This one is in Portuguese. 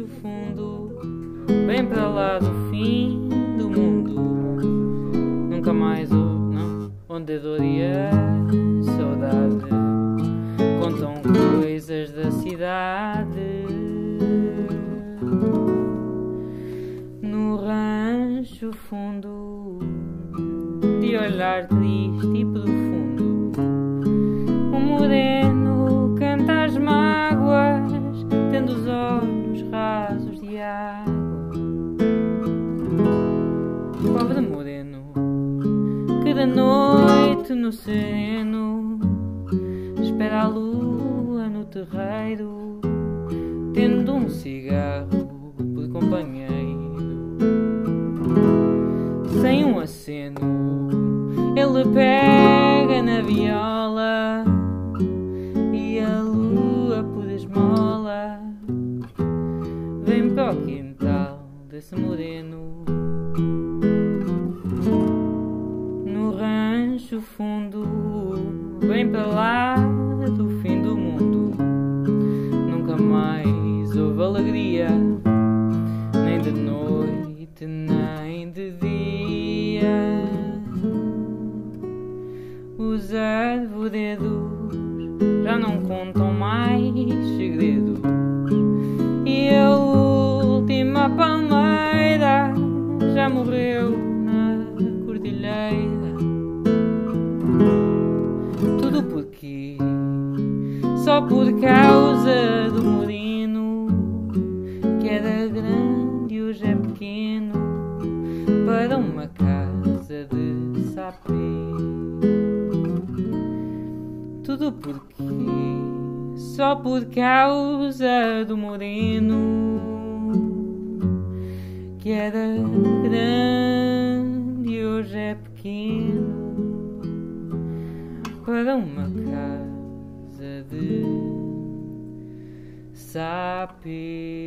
rancho fundo, bem para lá do fim do mundo. Nunca mais o não, onde dor e a saudade contam coisas da cidade. No rancho fundo, de olhar triste e profundo, Pobre moreno, que da noite no sereno espera a lua no terreiro, tendo um cigarro por companheiro. Sem um aceno, ele pega na viola houve alegria, nem de noite, nem de dia. Os arvoredos já não contam mais segredos, e a última palmeira já morreu Porque só por causa do moreno que era grande e hoje é pequeno para uma casa de sapê.